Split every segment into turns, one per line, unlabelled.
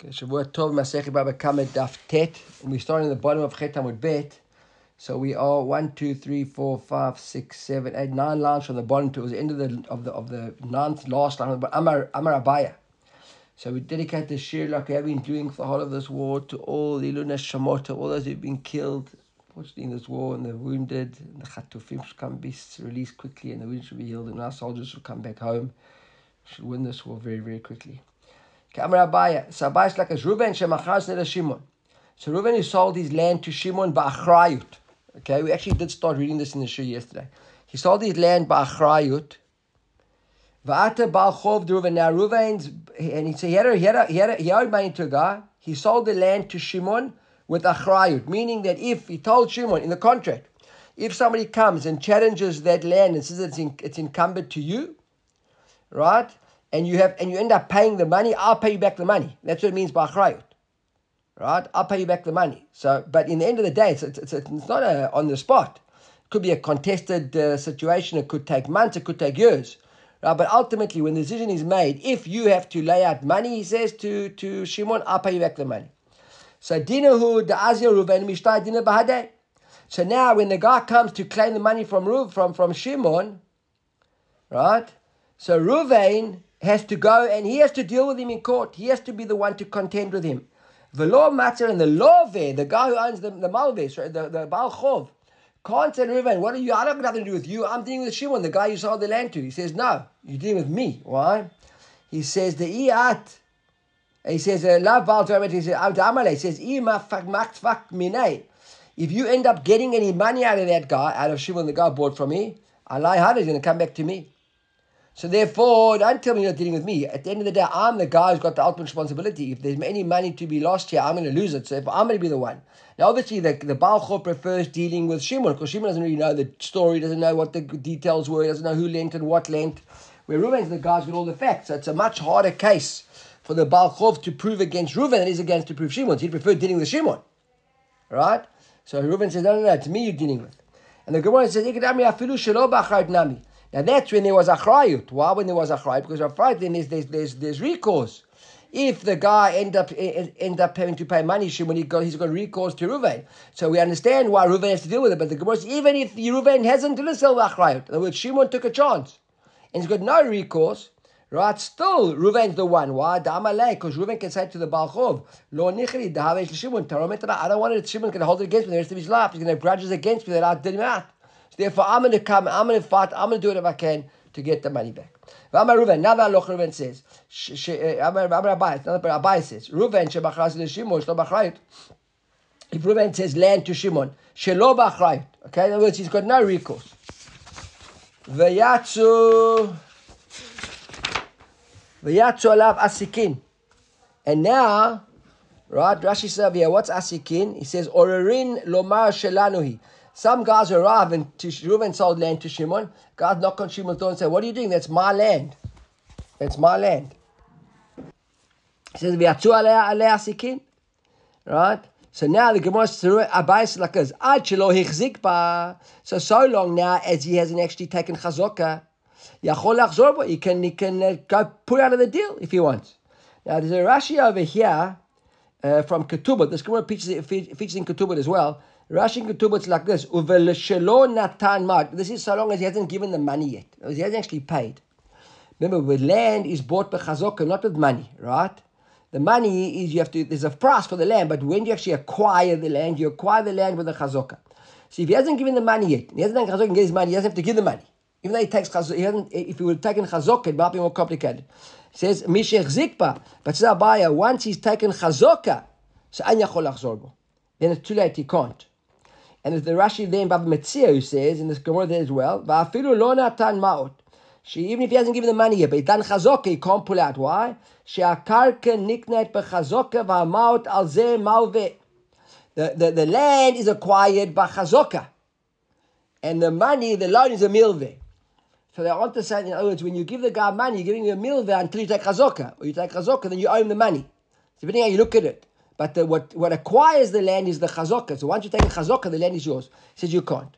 Okay, Shavua Tov Masechet Baba Kama Daf Tet, and we start in the bottom of Chet Amud Bet. So we are one, two, three, four, five, six, seven, eight, nine lines from the bottom to the end of the of the of the ninth last line. But Amar Amar Abaya. So we dedicate the shir like we have been doing for the whole of this war to all the Iluna Shamota, all those who've been killed, unfortunately in this war, and the wounded, and the Chatufim should come be released quickly, and the wounded should be healed, and our soldiers should come back home. Should win this war very, very quickly. Kamar Abaya. So Abaya a Reuven Shemachas Neda Shimon. So Reuven who sold his land to Shimon Ba'achrayut. Okay, we actually did start reading this in the show yesterday. He sold his land Ba'achrayut. Va'ata Baal Chov Reuven. Now Reuven's, and he said he had, a, he, had a, he, had a, he owed money to a guy. He sold the land to Shimon with Achrayut, meaning that if he told Shimon in the contract, if somebody comes and challenges that land and says it's, in, it's incumbent to you, right? And you have and you end up paying the money, I'll pay you back the money. That's what it means by achrayut. Right? I'll pay you back the money. So, but in the end of the day, it's, it's, it's not a, on the spot. It could be a contested uh, situation. It could take months. It could take years. Right? But ultimately, when the decision is made, if you have to lay out money, he says to, to Shimon, I'll pay you back the money. So, dinahu da'azir ruven mishtai dina bahadeh. So now, when the guy comes to claim the money from Ruv, from, from Shimon, right? So Ruvain has to go and he has to deal with him in court. He has to be the one to contend with him. The law matter and the law there, the guy who owns the, the Malvis, right, the, the Baal Chov, can't say to Reuven, what are you? I don't have nothing to do with you. I'm dealing with Shimon, the guy you sold the land to. He says, no, you're dealing with me. Why? He says, the Iat, he says, love Baal he says, He says, if you end up getting any money out of that guy, out of Shimon, the guy bought from me, Allah is going to come back to me. So therefore, don't tell me you're not dealing with me. At the end of the day, I'm the guy who's got the ultimate responsibility. If there's any money to be lost here, I'm going to lose it. So if I'm going to be the one. Now, obviously, the, the Baal Chov prefers dealing with Shimon because Shimon doesn't really know the story, doesn't know what the details were, doesn't know who lent and what lent. Where Reuven's the guy's got all the facts. So it's a much harder case for the Baal Chov to prove against Reuven than it is against to prove Shimon. So he'd prefer dealing with Shimon. Right? So Reuven says, no, no, no, it's me you're dealing with. And the Gemara says, now that's when there was a achrayut. Why when there was a achrayut? Because achrayut then there's, there's, there's, there's recourse. If the guy end up end up having to pay money, when he got he's got recourse to Ruvain. So we understand why Ruvain has to deal with it. But the Gemara even if Ruvain hasn't done a achrayut, in other words, Shimon took a chance and he's got no recourse. Right, still Ruvain's the one. Why? Because Ruvain can say to the Balchov, Lo nichri Shimon. I don't want it. Shimon's going to hold it against me the rest of his life. He's going to have grudges against me that I did him out. Therefore, I'm going to come, I'm going to fight, I'm going to do if I can to get the money back. V'amar Ruven, now that Loch Ruven says, Amar Abai, now that Abai says, Ruven shebachras l'Shimon, shlo b'achrayut. If Ruven says land to Shimon, shelo b'achrayut, okay, in other words, he's got no recourse. V'yatzu, v'yatzu alav asikin. And now, right, Rashi says here, what's asikin? He says, Orerin lomar shelanuhi. Some guys arrive and Reuven sold land to Shimon. God knock on Shimon's door and say, What are you doing? That's my land. That's my land. He says. Right? So now the Gemara Abayis like this. Ad shelo hichzik. So so long now as he hasn't actually taken chazokah, yachol He can he can uh, go put out of the deal if he wants. Now there's a Rashi over here uh, from Ketubot. This Gemara features, features in Ketubot as well. Rashi Ketubot like this: Uveleshelo natan mad. This is so long as he hasn't given the money yet. He hasn't actually paid. Remember, with land is bought by chazokah, not with money, right? The money is you have to. There's a price for the land, but when you actually acquire the land, you acquire the land with the chazokah. So if he hasn't given the money yet, he hasn't done chazokah and get his money, he doesn't have to give the money. Even though he takes chazokah, he hasn't. If he would have taken chazokah, it might be more complicated. He says mishech zikpa, but says Abaya, once he's taken chazokah, so an yachol Then it's too late. He can't. And there's the Rashi there in Metzia who says, in this Gemara there as well, Va'afilu lo natan ma'ot. She, even if he hasn't given the money yet, but he's done chazokah, he can't pull out. Why? She'akarka niknet b'chazokah va'ma'ot al ze ma'ove. The, the, the land is acquired by chazokah. And the money, the loan is a milve. So they want to say, in other words, when you give the guy money, you're giving him a milve until you take chazokah. Or you take chazokah, then you owe him the money. Depending how you look at it. But the, what, what acquires the land is the chazokah. So once you take a chazokah, the land is yours. He says you can't.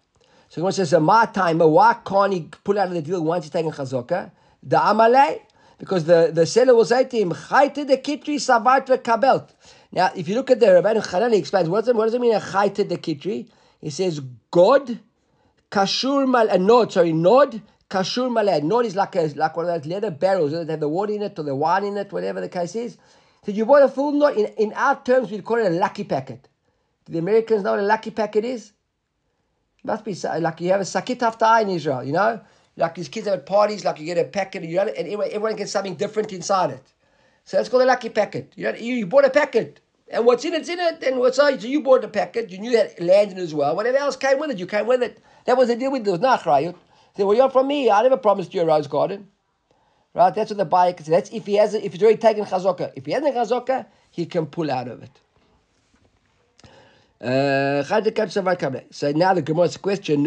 So he says, my time, why can't he pull out of the deal once he's taking chazokah? The amalei. Because the, the seller will say to him, Chayte de kitri savat kabelt. Now, if you look at the Rabbeinu Chanani explains, what does, it, what does it mean, Chayte de kitri? He says, God, kashur mal, a nod, sorry, nod, kashur mal. Nod is like, a, like one of those leather barrels, that have the water in it or the wine in it, whatever the case is. So you bought a full nod. In, in our terms, we'd call it a lucky packet. Do the Americans know what a lucky packet is? Must be like you have a sakit hafta in Israel, you know? Like these kids have at parties, like you get a packet, you and everyone, everyone gets something different inside it. So that's called a lucky packet. You know, you, bought a packet. And what's in it's in it. And what's so you bought the packet. You knew that landed as well. Whatever else came with it, you came with it. That was the deal with not right. Say, well, you're from me. I never promised you a rose garden. Right? That's what the buyer can say. That's if he has if he's already taken chazokah. If he hasn't chazokah, he can pull out of it. Uh, so now the Gemara's question: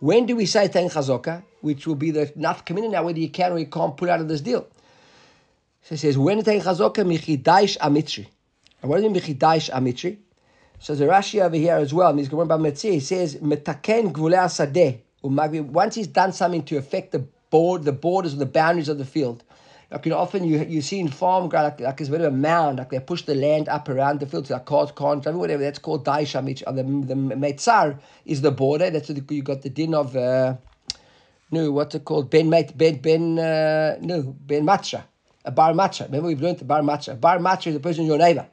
When do we say thank chazokah? Which will be the not coming now whether you can or you can't pull out of this deal. So it says when thank chazokah michidaish amitri. And what does it michidaish amitri? So the Rashi over here as well. and He's going about Metzir. He says metaken gvulei sadeh. Once he's done something to affect the board, the borders, of the boundaries of the field. Like you know, often you you see in farm ground like, like it's a bit of a mound, like they push the land up around the field so like cars can't travel, whatever. That's called daishamich. The the metzar is the border. That's what you got the din of uh, no, what's it called? Ben mate ben ben uh, no ben matcha, a bar matcha. Remember we've learned the bar matcha. Bar matcha is the person your neighbor.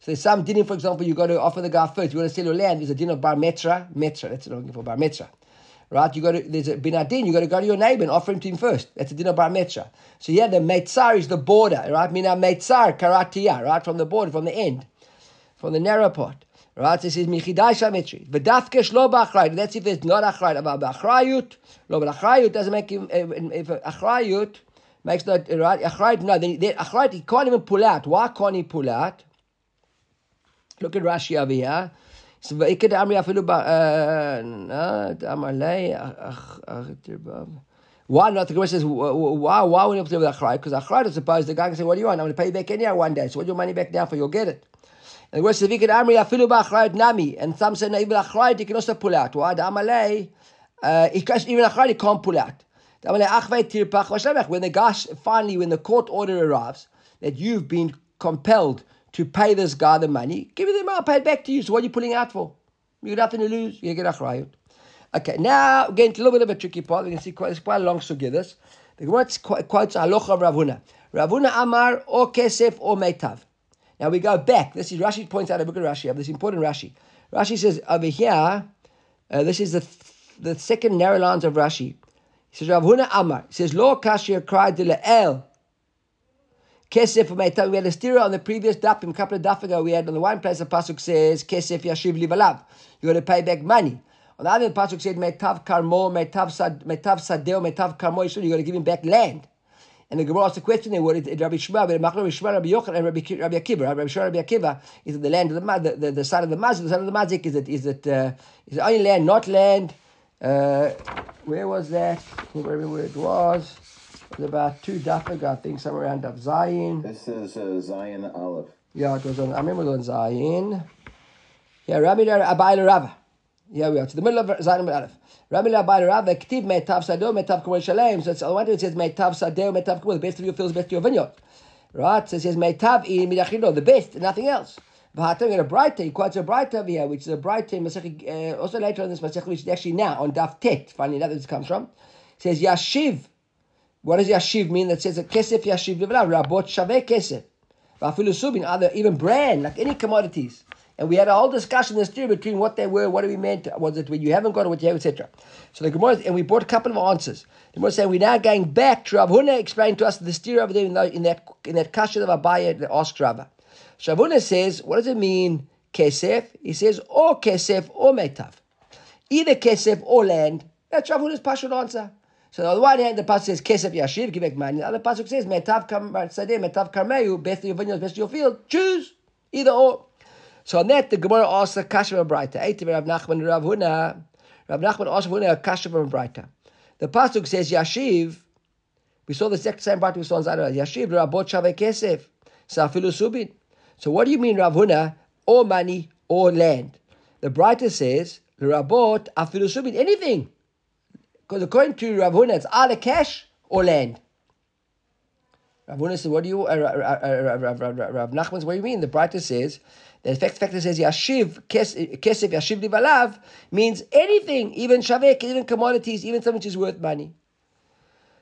So there's some din, for example, you got to offer the guy first. You want to sell your land. There's a din of bar metra, metra. That's what I'm looking for, bar metra right? You got to there's a binadin. You got to go to your neighbor and offer him to him first. That's a din of bar mitzvah. So yeah, the metzar is the border, right? Mina metzar karatia, right from the border, from the end, from the narrow part. Right, this is michidai shamitri. V'dafke shlo b'achrayut. That's if it's not achrayut. About b'achrayut, lo b'achrayut doesn't make him. Eh, eh, if achrayut makes not right. Achrayut no. Then achrayut he can't even pull out. Why can't he pull out? Look at Rashi over here. ויקד אמרי אפילו ב... אמר לי, why not? The Gemara says, why, why would you have to do with Achrayt? Because Achrayt, I suppose the guy can say, what do you want? I'm going to pay you back anyhow one day. So what do you want your money back now for? You'll get it. And the Gemara says, Vikid Amri afilu ba'Achrayt nami. And some say, no, even Achrayt, he can also pull out. Why? The Amalei, uh, even Achrayt, he can't pull out. When the guy, finally, when the court order arrives, that you've been compelled to pay this guy the money, give it him, I'll pay it back to you. So what are you pulling out for? You got nothing to lose. You get a achrayut. Okay, now again, a little bit of a tricky part. We can see quite, it's quite a long sugya this. The Gemara quotes Alocha of Ravuna. Ravuna Amar or Kesef or Meitav. Now we go back. This is Rashi points out a book of Rashi. This important Rashi. Rashi says over here, uh, this is the the second narrow lines of Rashi. He says Ravuna Amar. He says Lo Kashir cried to El Kesef Meitav. We had a stereo on the previous dapim, a couple of daf ago. We had on the one place the pasuk says Kesef Yashiv Livalav. You got to pay back money. On the other pasuk said Meitav Karmo, Meitav Sad, Meitav Sadeo, Meitav Karmo. You got to give him back land. And the Gemara asked the question there, what Rabbi Shmuel, Rabbi Machlo, Rabbi Shmuel, Rabbi Yochanan, Rabbi, Rabbi Akiva. Rabbi Shmuel, Rabbi Akiva, is it the land of the, the, the, the side of the mazik, the side of the mazik, is it, is it, uh, is it only land, not land? Uh, where was that? I where it was. It was about two daf ago, I think, somewhere around daf Zion.
This is uh, Zion Aleph.
Yeah, it was on, I remember it was on Zion. Yeah, Rabbi Abai Rava. Yeah, we are to the middle of Zayin Aleph. Rabbi Abai Rava, Ktiv Metav Sadeo, Metav Kamel Shalem. So it's, on one it says Metav Sadeo, Metav Kamel, the best of your fields, best of your vineyard. Right? So it says Metav in Midachino, the best, nothing else. But I'm going to Braita. He quotes a Braita over here, which is a Braita uh, also later on this Masech, which is actually now on Daf Tet. Finally, that this comes from. It says Yashiv what does Yashiv mean that says a Kesef Yashiv Livla? Rabot Shaveh Kesef. Vafilu Subin, other even brand, like any commodities. And we had a whole discussion this year between what they were, what do we meant, was it when you haven't got it, what you have, etc. So the Gemara, and we brought a couple of answers. The Gemara saying we're now going back to Rav Huna explained to us the steer over there in, the, in that in that kasha of Abaya that asked Rava. So Rav Huna says, what does it mean, kesef? He says, or kesef or metav. Either kesef or land. That's Rav Huna's partial answer. So on the one hand, the pasuk says kesef yashiv, give back money. The other pasuk says metav sadeh, metav of your vineyard, best of your field. Choose either or. So on that, the Gemara asks the kasha of Braita. Eight Rav Nachman Rav Huna. Rav Nachman asks Huna a kasha from Braita. The pasuk says yashiv. We saw the second same Braita we saw on Zadar. Yashiv rabot shavei kesef safilu subin. So what do you mean Rav Huna? Or money or land. The Braita says rabot afilu subin anything. Because according to Rav Huna, it's either cash or land. Rav Huna said, what do you, Rav, Rav, Rav, Rav, Nachman says, what do you mean? The Braita says, the fact factor says Yashiv, kesef Yashiv Livalav means anything, even Shavek, even commodities, even something which is worth money.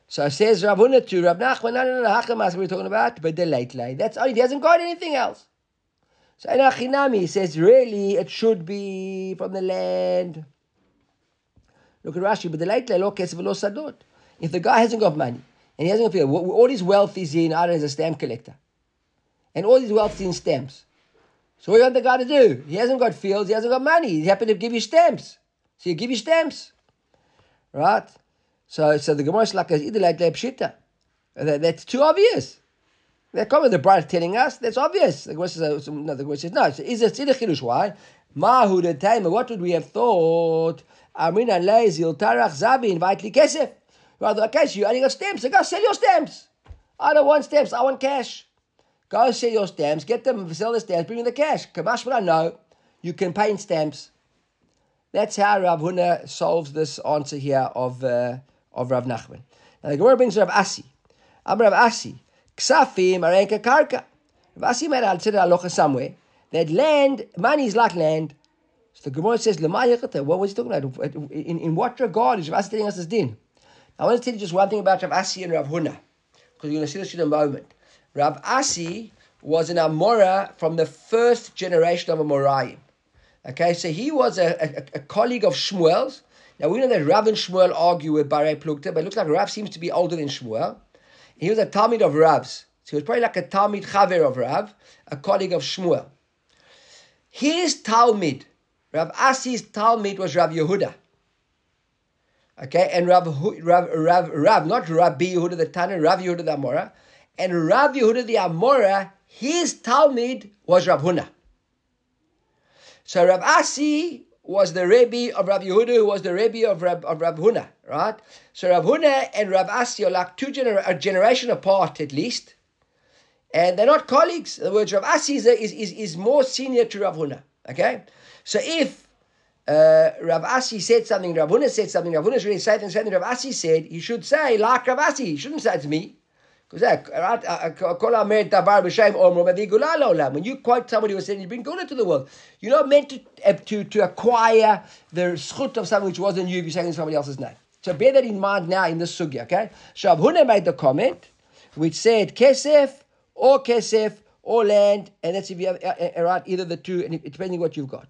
So it says Rav Huna to Rav Nachman, no, no, no, Hachamas, we're talking about, but the late late. That's all, he hasn't got anything else. So Enachinami says, really, it should be from the land. Look at Rashi, but the late late, lo kesef lo sadot. If the guy hasn't got money, and he hasn't got feel, all his wealth is in, I as a stamp collector. And all his wealth is in stamps. So what do you want the guy to do? He hasn't got fields, he hasn't got money. He happened to give you stamps. So you give you stamps. Right? So so the Gemara is like either like pshita. That's too obvious. They're coming, the bride telling us, that's obvious. The Gemara says, no, the Gemara says, no, is it a chidush? Why? Mahu the time, what would we have thought? Amina leizil tarach zabin, vaitli kesef. Rather, so you only got stamps, so go sell your stamps. I don't want stamps, I want cash. Go sell your stamps, get them, sell the stamps, bring me the cash. Kamash, but I know you can pay in stamps. That's how Rav Huna solves this answer here of uh, of Rav Nachman. Now the Gemara brings Rav Asi. Am Rav Asi, ksafim arenka karka. Rav Asi made al alocha somewhere that land, money is like land. So the Gemara says, What was he talking about? In, in what regard is Rav Asi telling us this din? I want to tell you just one thing about Rav Asi and Rav Huna, because you're going to see this in a moment. Rav Asi was an Amora from the first generation of Amoraim. Okay, so he was a, a, a, colleague of Shmuel's. Now we know that Rav and Shmuel argue with Barei Plukta, but it looks like Rav seems to be older than Shmuel. He was a Talmud of Rav's. So he was probably like a Talmud Chaver of Rav, a colleague of Shmuel. His Talmud, Rav Asi's Talmud was Rav Yehuda. Okay, and Rav, Rav, Rav, Rav, not Rabbi Yehuda the Tana, Rav Yehuda the Amora. And Rav Yehuda the Amora, his Talmud was Rav Huna. So Rav Asi was the Rebbe of Rav Yehuda, who was the Rebbe of Rav, of Rav Huna, right? So Rav Huna and Rav Asi are like two gener- a generation apart at least. And they're not colleagues. In other words, Rav Asi is, is, is, is more senior to Rav Huna. Okay? So if uh, Rav Asi said something, Rav Huna said something, Rav Huna is really saying something Rav Asi said, he should say, like Rav Asi, he shouldn't say to me. Because when you quote somebody who said you bring Gula to the world, you're not meant to, uh, to, to acquire the schut of something which wasn't you if you're saying somebody else's name. So bear that in mind now in this sugya, okay? So Huna made the comment which said kesef or kesef or land, and that's if you have uh, uh, right either the two, and depending what you've got.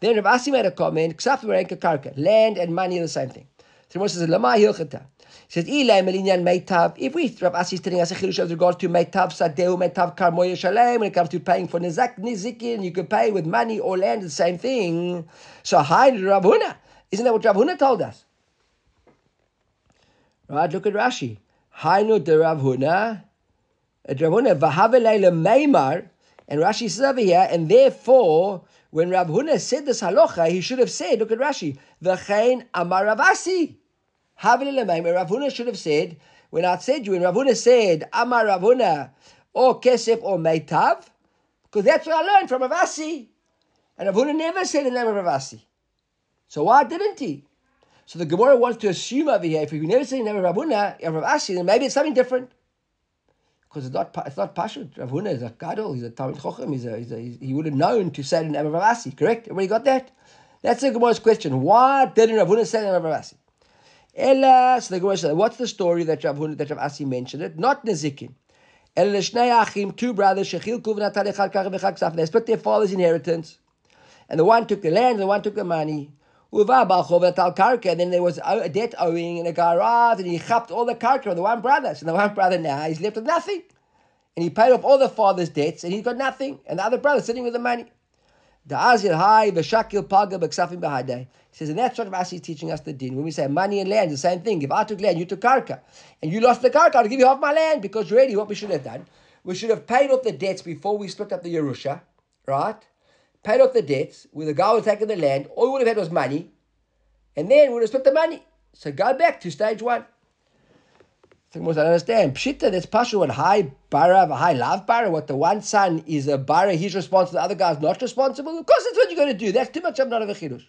Then Rav Asi made a comment, karka, land and money are the same thing. So he says, Lama hilchata He says, if we, Rav Asi is telling us a chidush with regard to meitav sadeu, meitav karmoya shalem, when it comes to paying for nizak, nizikin, you can pay with money or land, the same thing. So, hi, Rav Huna. Isn't that what Rav Huna told us? Right, look at Rashi. Hainu de Rav Huna. Rav Huna, v'havelei meimar, and Rashi says over here, and therefore, when Rav Huna said this halacha, he should have said, look at Rashi, v'chein amar Ravasi. Rav Huna should have said, when I said you, when Rav Huna said, Amar Rav Huna, or Kesef or Meitav, because that's what I learned from Ravasi. And Rav Huna never said the name of Ravasi. So why didn't he? So the Gemara wants to assume over here, if you never say the name of Rav Huna, Rav Asi, then maybe it's something different. Because it's not, it's not Pashut. Rav Huna is a Gadol, he's a Talmud Chochem, he's a, he's a, he would have known to say the name of Rav Asi, correct? Everybody got that? That's the Gemara's question. Why didn't Rav Huna say the name of Rav Asi? Ella, so the Gemara says, what's the story that Rav, Huna that Rav Asi mentioned it? Not Nezikin. Achim, two brothers, shechil kuv they split their father's inheritance. And the one took the land, and the one took the money. And then there was a debt owing, and a arrived, and he chapped all the karka of the one brother. So the one brother now, he's left with nothing. And he paid off all the father's debts, and he's got nothing. And the other brother sitting with the money. The Azir Hai Veshakil Paga Beksafim Bahadei. He says, and that's what Rasi is teaching us the din. When we say money and land, the same thing. If I took land, you took karka, and you lost the karka, I'll give you half my land. Because really, what we should have done, we should have paid off the debts before we split up the Yerusha, right? Paid off the debts, where the guy was taking the land, all we would have had was money, and then we would have split the money. So go back to stage one. I don't understand. Pshita, that's Pasha, what high bara, high love bara, what the one son is a bara, he's responsible, the other guy's not responsible. Of course, that's what you're going to do. That's too much of not of a chidush.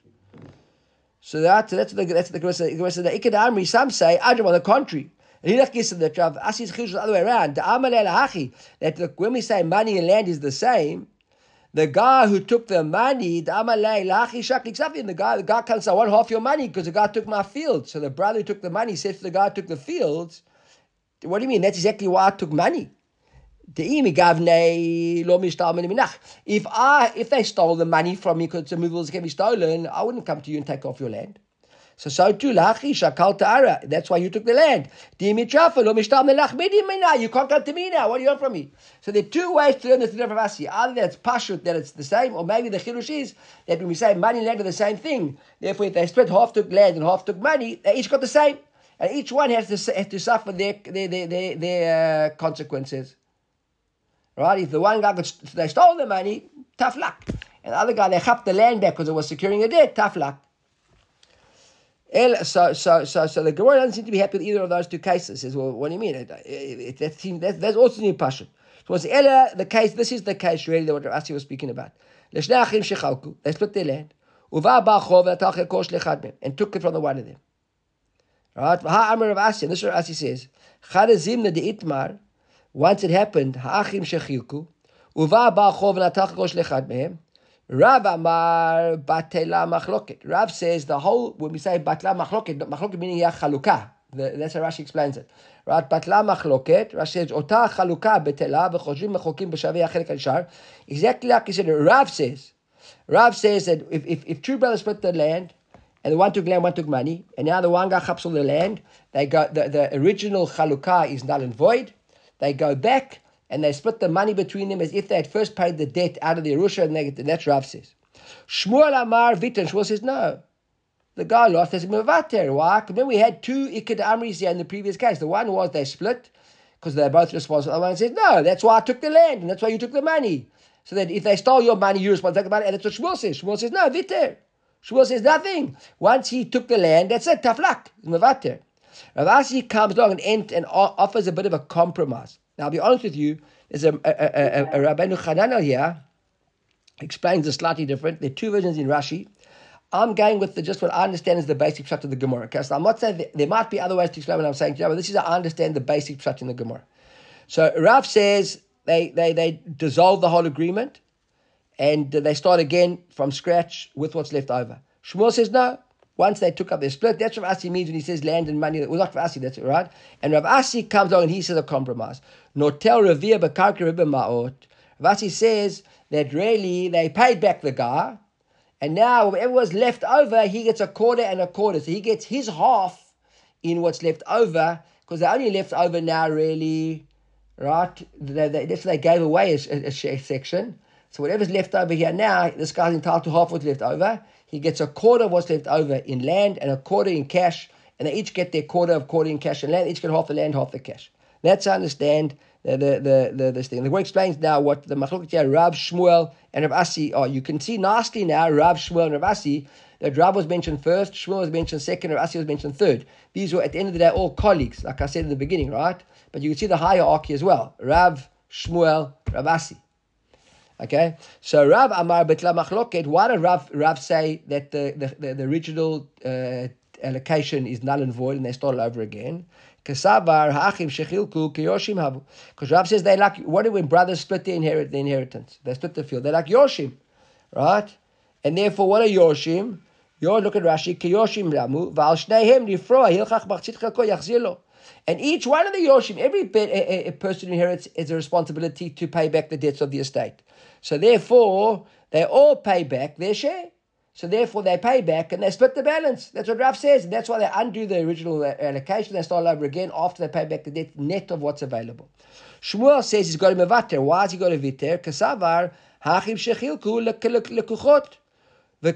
So that, that's the that's the Gemara. The the Ikad. Some say, Adam, on the contrary, Hinach Gisa, the Rav Asi's Chidush the other way around. The Amalei Lahachi, that the, when we say money and land is the same, the guy who took the money, the the guy, the guy comes I want half your money because the guy took my field. So the brother who took the money says to the guy who took the fields, what do you mean? That's exactly why I took money. If I if they stole the money from me because the movables can be stolen, I wouldn't come to you and take off your land. So so too lachi shakal ta'ara. That's why you took the land. You can't come to me now. What do you want from me? So there are two ways to learn the Tadar Asi. Either that's pashut that it's the same, or maybe the chirush is that when we say money and land are the same thing. Therefore, if they split half took land and half took money, they each got the same, and each one has to has to suffer their their their their, their uh, consequences. Right? If the one guy got, they stole the money, tough luck. And the other guy, they chapped the land back because it was securing a debt, tough luck. So, so, so, so the Gemara doesn't seem to be happy with either of those two cases. Says, well, what do you mean? It, it, that seems, that, that's also new passion. So was Ella the case? This is the case really that what Asi was speaking about. They split their land. And took it from the one of them. Right? And this is what Asi says. Chadazimna de itmar, once it happened, ha'achim shechilku, uva ba'achov v'natach kosh lechad mehem, Rav Amar Batela Machloket. Rav says the whole, when we say Batla Machloket, Machloket meaning Chaluka. That's how Rashi explains it. Right? Batla Machloket, Rashi says, Ota Chaluka Betela v'choshvim mechokim b'shavei achel kalishar. Exactly like he said, Rav says. Rav says that if, if, if two brothers split the land, and the one took land, one took money, and now the one guy chaps on the land, they go, the, the original Chaluka is null and void. They go back, and they split the money between them as if they had first paid the debt out of the Yerusha, and, they, and that's Rav says. Shmuel Amar Vitan, Shmuel says, no. The guy lost as a Mevater. Why? Then we had two Ikad Amris here in the previous case. The one was they split because they're both responsible. The other one says, no, that's why I took the land and that's why you took the money. So that if they stole your money, you're responsible for the. And that's what Shmuel says. Shmuel says, no, Viter. Shmuel says nothing. Once he took the land, that's it, tough luck. Mevater. Rav Asi comes along and, and offers a bit of a compromise. Now, I'll be honest with you, there's a, a, a, a, a Rabbeinu here, explains it slightly different. There are two versions in Rashi. I'm going with the, just what I understand is the basic pshat of the Gemara. Okay? So I'm not saying there might be other ways to explain what I'm saying to you, but this is how I understand the basic pshat in the Gemara. So Rav says they, they, they dissolve the whole agreement and they start again from scratch with what's left over. Shmuel says no. Once they took up their split, that's what Asi means when he says land and money. Well, not for Asi, that's right. And Rav Asi comes along and he says a compromise. Notel Revia Bakarka Ma'ot. Rav Asi says that really they paid back the guy, and now whatever was left over, he gets a quarter and a quarter. So he gets his half in what's left over, because they only left over now really, right? They, they, that's what they gave away a, a, a section. So whatever's left over here now, this guy's entitled to half what's left over he gets a quarter of what's left over in land and a quarter in cash, and they each get their quarter of quarter in cash and land. Each get half the land, half the cash. That's how I understand the the the, the this thing. The word explains now what the machloket Rav Shmuel and Rav Asi are. You can see nicely now Rav Shmuel and Rav Asi. That Rav was mentioned first, Shmuel was mentioned second, Rav Asi was mentioned third. These were at the end of the day all colleagues, like I said in the beginning, right? But you can see the hierarchy as well. Rav Shmuel, Rav Asi. Okay, so Rav Amar Betla Machloket. Why did Rav Rav say that the the, the, original uh, allocation is null and void and they start over again? Hachim. Because Rav says they like what do when brothers split the inherit the inheritance? They split the field. They like Yoshim, right? And therefore, what are Yoshim? You look at Rashi. Kiyoshim Ramu. And each one of the Yoshim, every person who inherits is a responsibility to pay back the debts of the estate. So therefore, they all pay back their share. So therefore, they pay back and they split the balance. That's what Rav says. And that's why they undo the original uh, allocation. They start over again after they pay back the debt net of what's available. Shmuel says he's got a mevater. Why has he got a viter? Kasavar hachim shechilku lekuchot. So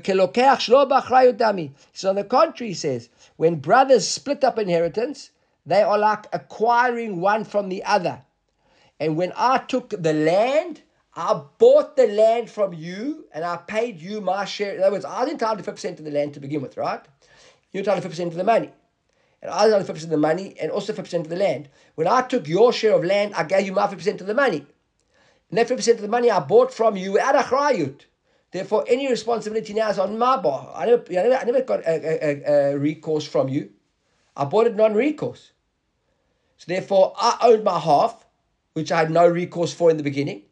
on the contrary, he says, when brothers split up inheritance, they are like acquiring one from the other. And when I took the land, I bought the land from you and I paid you my share. In other words, I was entitled to 50% of the land to begin with, right? You're entitled to 50% of the money. And I was entitled to 50% of the money and also 50% of the land. When I took your share of land, I gave you my 50% of the money. And that 50% of the money I bought from you without achrayut. Therefore, any responsibility now is on my bar. I never, I never, got a, a, a, a recourse from you. I bought it non-recourse. So therefore, I owned my half, which I had no recourse for in the beginning.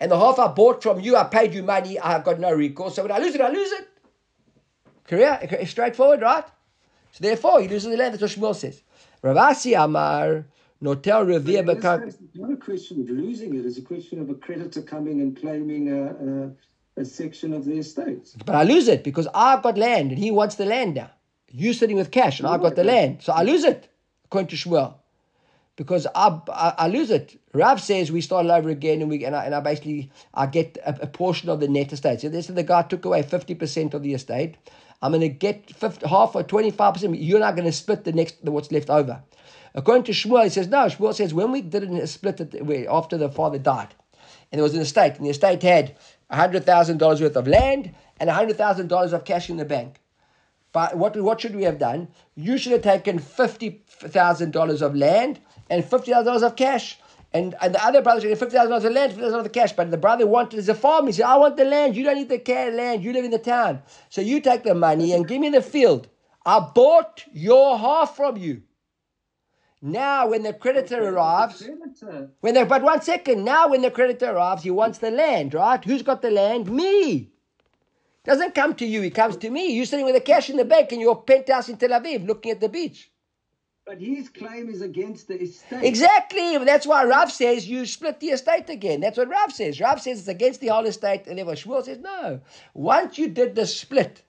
And the half I bought from you, I paid you money, I've got no recourse. So when I lose it, I lose it. Clear? Straightforward, right? So therefore, he loses the land. That's what Shmuel says. Ravasi Amar, Notel Revere
Bekar. It's not a question of losing it, it's a question of a creditor coming and claiming a, a, a section of the estate.
But I lose it because I've got land and he wants the land now. You're sitting with cash and I've got the land. So I lose it, according to Shmuel because I, I, I, lose it. Rav says we start over again, and we and I, and I basically I get a, a, portion of the net estate. So this is the guy took away fifty percent of the estate. I'm going to get 50, half or twenty five percent. You're not going to split the next what's left over. According to Shmuel, he says no. Shmuel says when we didn't split it after the father died, and there was an estate, and the estate had hundred thousand dollars worth of land and hundred thousand dollars of cash in the bank. But what what should we have done? You should have taken fifty thousand dollars of land and $50,000 of cash. And, and the other brother should get $50,000 of land, $50,000 of cash. But the brother wanted, the farm, he said, I want the land. You don't need the land. You live in the town. So you take the money and give me the field. I bought your half from you. Now, when the creditor arrives, when the, but one second, now when the creditor arrives, he wants the land, right? Who's got the land? Me. Doesn't come to you, he comes to me. You're sitting with the cash in the bank in your penthouse in Tel Aviv looking at the beach.
But his claim is against the estate.
Exactly. That's why Rav says you split the estate again. That's what Rav says. Rav says it's against the whole estate. And therefore Shmuel says no. Once you did the split,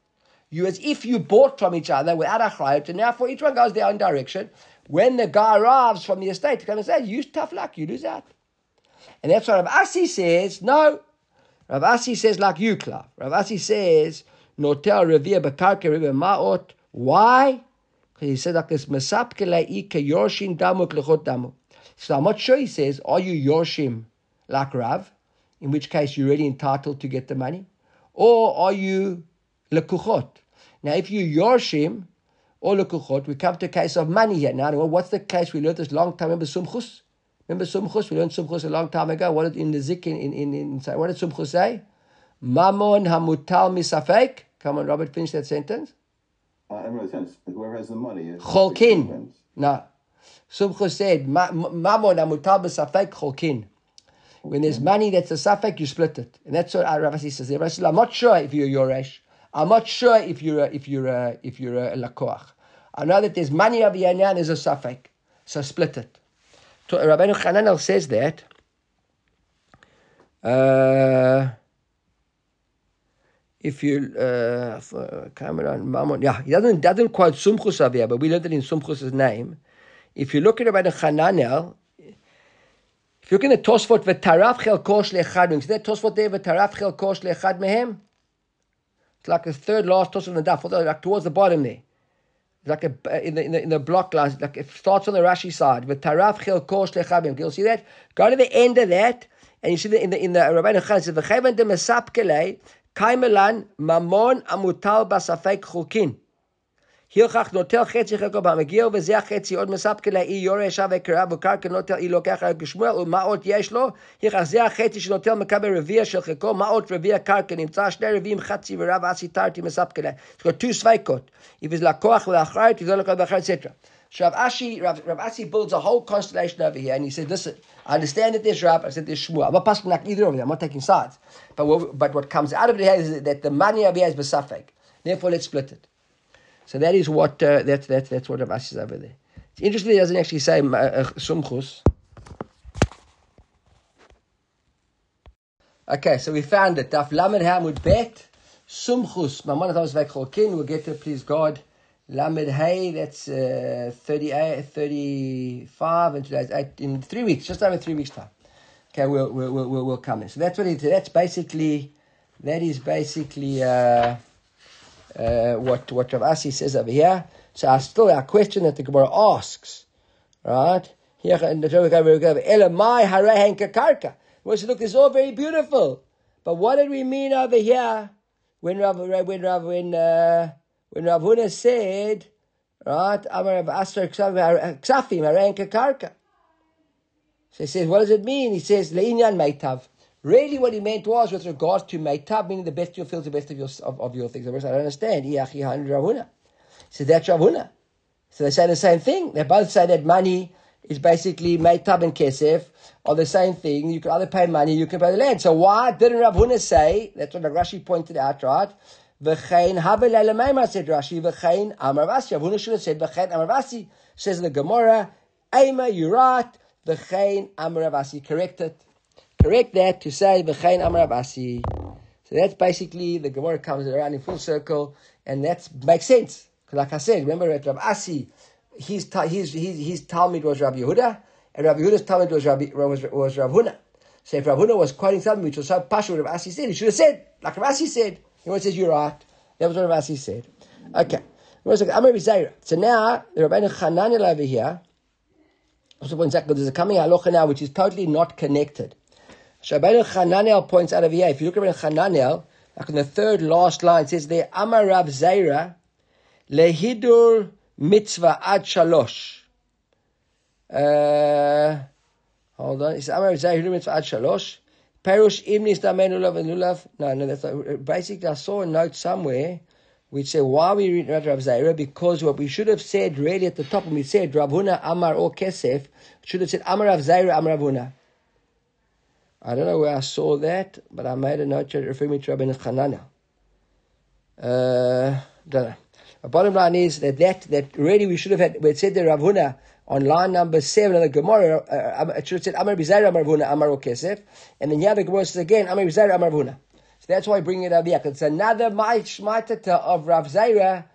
you as if you bought from each other without a chrayot, and now for each one goes their own direction. When the guy arrives from the estate to come and say, you tough luck, you lose out. And that's what Rav Asi says. No. Rav Asi says like you, Klav. Rav Asi says, Notel revere bekarke revere ma'ot. Why? He said like this, Yorshin Damu Klechot Damu. So I'm not sure he says, are you Yorshim like Rav? In which case you're really entitled to get the money. Or are you Lekuchot? Now if you Yorshim or Lekuchot, we come to a case of money here. Now what's the case? We learned this long time. Remember Sumchus? Remember Sumchus? We learned Sumchus a long time ago. What did in the Zik in, in, in, in what did Sumchus say? Mamon hamutal misafek. Come on, Robert, finish that sentence.
I remember the sense. Whoever has the money.
Cholkin. No. Sumcho said, Mamon amutal b'safek cholkin. When there's money that's a safek, you split it. And that's what Ravasi says. Says, I'm not sure if you're Yoresh. I'm not sure if you're a, if you're a, if you're a, lakoach. I know that there's money over here now and there's a safek. So split it. Rabbeinu Hananel says that. Uh, if you uh, Cameron Mammon, yeah, he doesn't doesn't quote Sumchus Avia, but we learned it in Sumchus's name. If you look at the Chananel, if you look in the Tosfot v'taraf chel kosh lechad, you see that Tosfot there v'taraf chel kosh lechad mehem. It's like the third last Tosfot in the daf, like towards the bottom there. It's like a, in the in the, in the block last, like it starts on the Rashi side. V'taraf chel kosh mehem. You'll see that. Go to the end of that, and you see that in the in the Rabbeinu Chan it says v'chayvan de mesapkelei קיימלן ממון המוטל בספק חוקין. הילכך נוטל חצי חלקו במגיע, וזה החצי עוד מספק לאי יורש שווה קרב וקרקע נוטל אי לוקח על גשמואל, ומה עוד יש לו? הילכך זה החצי שנוטל מקבל רביע של חלקו, מה עוד רביע קרקע? נמצא שני רביעים חצי ורב עשי תרתי מספק לה. זאת אומרת, two ספקות. If it's לקוח if it's לקוח ואחרית, etc. Rav Ashi, Rav, Rav Ashi builds a whole constellation over here, and he said, "Listen, I understand that there's Rav, I said there's Shmuel. I'm not passing like either of them. I'm not taking sides. But what, but what comes out of it is that the money over here is besafek. Therefore, let's split it. So that is what uh, that's that's that's what Rav Ashi is over there. It's interesting. He doesn't actually say uh, uh, sumchus. Okay, so we found it. Daf lamed hamud bet sumchus. Mamanat was We'll get to please God. Lamed Hay, that's uh, 38, 35, and today's eight, in three weeks, just over three weeks' time. Okay, we'll, we'll, we'll, we'll come in. So that's what it, that's basically, that is basically uh, uh, what, what Rav Asi says over here. So I still, our question that the Gemara asks, right? Here, in the Elamai Harahen Kakarka. We said, look, is all very beautiful. But what did we mean over here when Rav, when Rav, when, uh, when Rav Huna said, right, Amar Asar Ksafim, Haren Kakarka. So he says, what does it mean? He says, Le'inyan Meitav. Really, what he meant was with regards to Meitav, meaning the best you feel, the best of your, of, of your things. I don't understand. Rav Huna. So that's Rav Huna. So they say the same thing. They both say that money is basically Meitab and Kesef are the same thing. You can either pay money, you can pay the land. So why didn't Rav Huna say, that's what Rashi pointed out, right? V'chein havel elamayma said Rashi, v'chein amar vasi. Rav should have said, v'chein amar. Says the Gemara, Ema, you're. V'chein amar vasi. Correct it. Correct that to say, v'chein amar vasi. So that's basically, the Gemara comes around in full circle, and that makes sense. Because like I said, remember at Rav Asi, his, his, his, his Talmud was Rav Yehuda, and Rav Yehuda's Talmud was, Rabbi, was, was Rav Huna. So if Rav Huna was quoting something which was so partial Rav Asi said, he should have said, like Rav Asi said. He says, you're right. That was what Rav Asi said. Okay. So now, the Rabbeinu Chananel over here, also points out, there's a coming halacha now which is totally not connected. So Chananel points out over here, if you look at Rabbeinu Chananel, like in the third last line, it says there, Amar Rav Zaira, lehidur mitzvah ad shalosh. Uh, hold on. It's Amar Zahiru mitzvah ad shalosh. Perush imnis damen and lulav. No, no, that's. Basically, I saw a note somewhere which said why we read Rav Zaira because what we should have said really at the top when we said Rav Huna Amar or Kesef should have said Amar Rav Zaira Amar Rav Huna. I don't know where I saw that, but I made a note referring to Rabbi Chanana. Uh, don't know. The bottom line is that that, that really we should have had, we said the Rav Huna on line number seven of the Gemara, uh, it should have said Amar Bizayra Amar Huna Amar Kesef, and then the Gemara says again Amar Bizayra Amar Huna. So that's why I bring it up here, it's another Shmaitata of Rav Zaira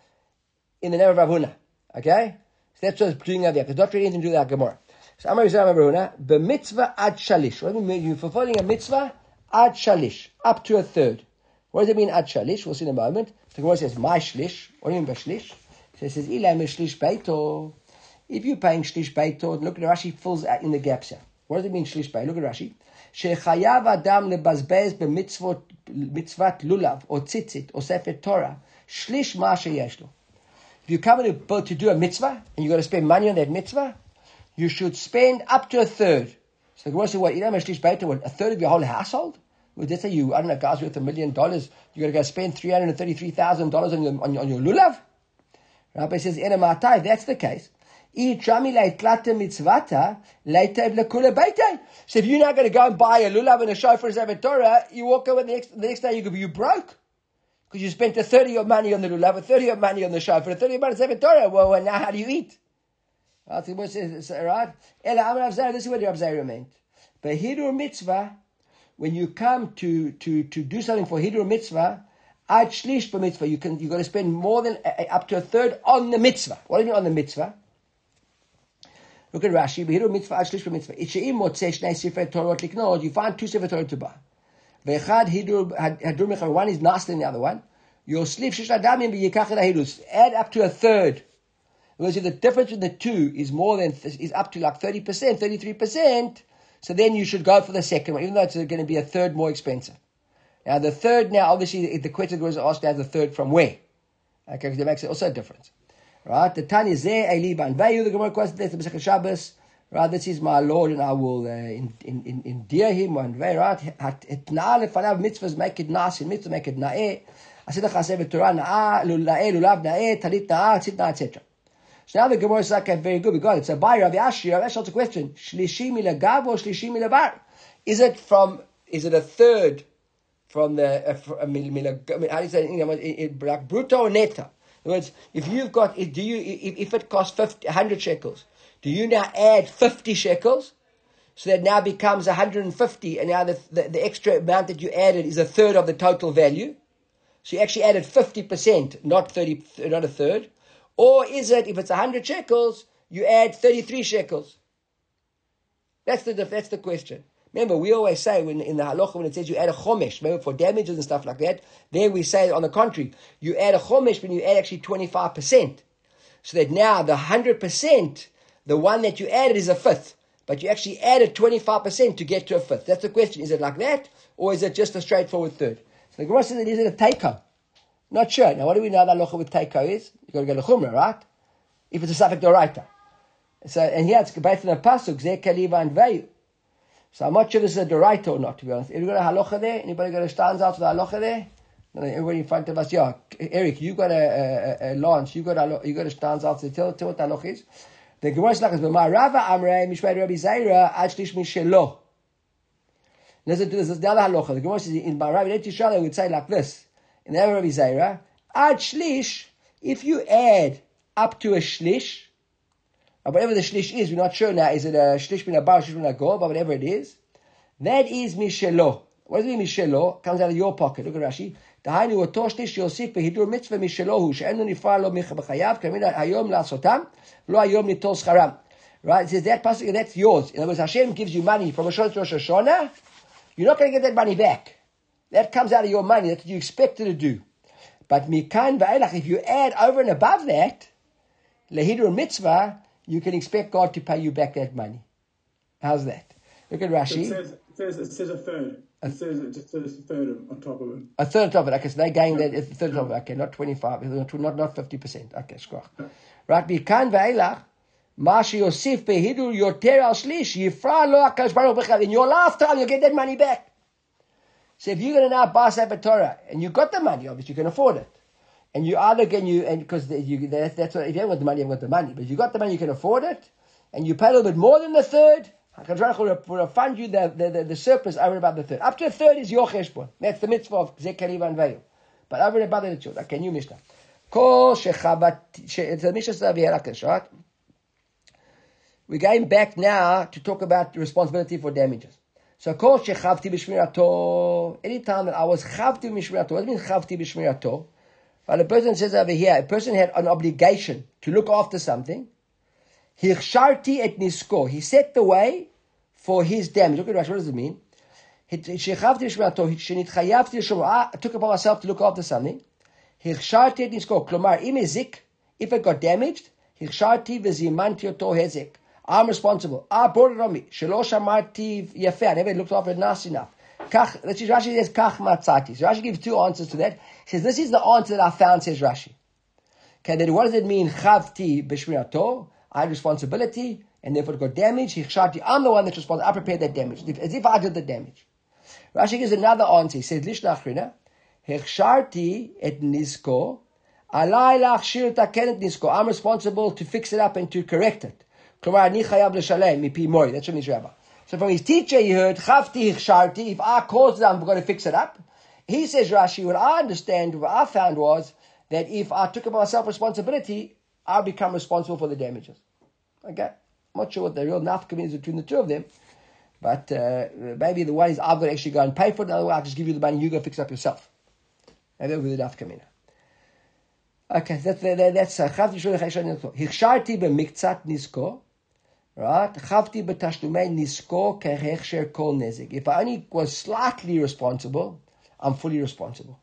in the name of Rav Huna. Okay? So that's what it's bringing up here, because not really anything to do with that Gemara. So Amar Bizayra Amar Huna, b'mitzvah ad shalish. What? You're fulfilling a mitzvah ad shalish, up to a third. What does it mean ad shalish? We'll see in a moment. The Gemara says, my shlish. What do you? So it says, ilam shlish beito. If you're paying shlish beito, look at Rashi fills out in the gaps here. What does it mean shlish beito? Look at Rashi. שחייב אדם לבזבז במצוות, מצוות לולב, או ציצית, או ספר תורה, שליש מה שיש לו. If you come to, to do a mitzvah, and you got to spend money on that mitzvah, you should spend up to a third. So the Gemara says, what, you know, shlish beito, what, a third of your whole household? Well, let's say you, I don't know, guys worth a million dollars, you got to go spend $333,000 on your, on your, on your lulav? Rabbi says, Enamatai, if that's the case, so if you're not going to go and buy a lulav and a shofar as Torah, you walk away the next, the next day you could be you broke. Because you spent a third of your money on the lulav, a third of your money on the shofar, a third of money on Torah. Well, well, now how do you eat? Right? This is what Rav Zaira meant. But Hidur mitzvah, when you come to, to, to do something for Hidur mitzvah, ad shlish mitzvah, you can, you got to spend more than, uh, up to a third on the mitzvah. What do you mean on the mitzvah? Look at Rashi. Behiru mitzvah ashlish mitzvah. Itcheim motzeh shnei sefer Torah liknod. You find two sefer Torah to buy. Ve'echad hidur hadur mechar. One is nicer than the other one. Sleep shish adamim b'yikach el Add up to a third. Because if the difference between the two is more than is up to like thirty percent, thirty three percent, so then you should go for the second one, even though it's going to be a third more expensive. Now the third, now obviously the question was asked as the third from where? Okay, because that makes also a difference. Right? The Tanya Zeh Eli Ban Vayu, the Gemara questions this, the Pesach Shabbos. Right? This is my Lord, and I will uh, in, in, in, endear him one way, right? Etna lefanav mitzvahs make it nas, and mitzvah make it na'eh. עשית לך עשה בתורה נאה, נאה, לולב נאה, טלית נאה, ציט נאה, etc. So now the Gemara is like, very good, we got it. So by Rav Ashi, Rav Ashi asks a question, shlishi milagav or shlishi milabar? Is it from, is it a third from the, uh, how do you say, you know, like brutto or netta? In other words, if you've got, do you, if, it costs 50, 100 shekels, do you now add 50 shekels? So that now becomes 150, and now the, the, the, extra amount that you added is a third of the total value. So you actually added 50%, not 30, not a third. Or is it, if it's 100 shekels, you add 33 shekels? That's the, that's the question. Remember, we always say when in the halacha when it says you add a chomesh, remember for damages and stuff like that. There we say on the contrary, you add a chomesh when you add actually twenty five percent, so that now the hundred percent, the one that you added is a fifth, but you actually added twenty five percent to get to a fifth. That's the question: is it like that, or is it just a straightforward third? So the Gemara says, is it a takeout? Not sure. Now, what do we know that halacha with takeout is? You got to go to chumrah, right? If it's a suffix doraita. So, and here it's based on a pasuk, zeh kaliva and vayu. So I'm not sure this is a Doraito or not, to be honest. You got a halacha there? Anybody got a stanza out for the halacha there? Everybody in front of us, yeah. Eric, you got a, uh, a, uh, a uh, Lance, you got a, you got a stanza out there. Tell, tell what the halacha is. The Gemara is like "B'ma Rava Amrei Mishmei Rabbi Zaira Ad Shlish Mishelo." Listen to this. This is the other halacha. The Gemara says in Barav Rabbi Yisrael would say like this in the Rabbi Zaira, Ad Shlish. If you add up to a shlish, or whatever the shlish is, we're not sure now. Is it a shlish bin a bar, shlish bin a go, but whatever it is, that is mishelo. What does it mean mishelo? Comes out of your pocket. Look at Rashi. דהיינו אותו שליש שיוסיף בהידור מצווה משלו הוא שאינו נפעל לו בחייו כמין היום לעשותם לא היום ליטול שכרם. Right? It says that pasuk, that's yours. In other words, Hashem gives you money from Rosh Hashanah to Rosh Hashanah, you're not going to get that money back. That comes out of your money. That's what you expected to do. But mikan va'elach, if you add over and above that, lehidur mitzvah, you can expect God to pay you back that money. How's that? Look at Rashi.
It says, it says, it says a third. It says it just says a third on top of it.
A third of it. Okay, so they're going yeah. that a third of it. Okay, not 25, not not 50%. Okay, scroch. Right, Bikan Ve'elach, In your lifetime, you'll get that money back. So if you're going to now buy Sefer Torah, and you've got the money, obviously, you can afford it. And you either can you, and because you, that, that's what, if you haven't got the money, you haven't got the money. But if you got the money, you can afford it, and you pay a little bit more than the third, HaKadosh will refund you the, the, the, the surplus over above the third. Up to a third is your cheshbon. That's the mitzvah of Zekariva and Veil. But over that, it's yours. Okay, new Mishnah. Kol shechavat, she- it's the Mishnah? We're going back now to talk about the responsibility for damages. So, kol shechavti b'shmirato. Anytime that I was chavti b'shmirato, what does it mean chavti b'shmirato? But a person says over here, a person had an obligation to look after something. He Hirsharti et nisko. He set the way for his damage. Look at Rashi. What does it mean? I took upon myself to look after something. Hirsharti et nisko. Klomar im ezik. If it got damaged, he hirsharti v'zimanti oto hezik. I'm responsible. I brought it on me. Shelo shamarti yafeh. I never looked after it nice enough. Kach, let's Rashi says kach matzati. So Rashi gives two answers to that. He says this is the answer that I found. Says Rashi. Okay, then what does it mean? Chavti b'shmirato. I had responsibility, and therefore it got damaged. Hichshati. I'm the one that's responsible. I prepared that damage, as if I did the damage. Rashi gives another answer. He says lishnachrina. Hichsharti et nisko. Alai lachshir. I'm responsible to fix it up and to correct it. That's what means rabbi. So from his teacher, he heard, Chavti Sharti, if I caused it, I'm going to fix it up. He says, Rashi, what I understand, what I found was that if I took upon myself responsibility, I become responsible for the damages. Okay? I'm not sure what the real nafka is between the two of them, but uh, maybe the one is I've got to actually go and pay for it, the other one I'll just give you the money, you go fix it up yourself. And that'll be the nafka. Okay, that's uh, that's Chavti Nisko right? חבתי בתשלומי נזקו כהכשר כל נזק. If I only was slightly responsible, I'm fully responsible.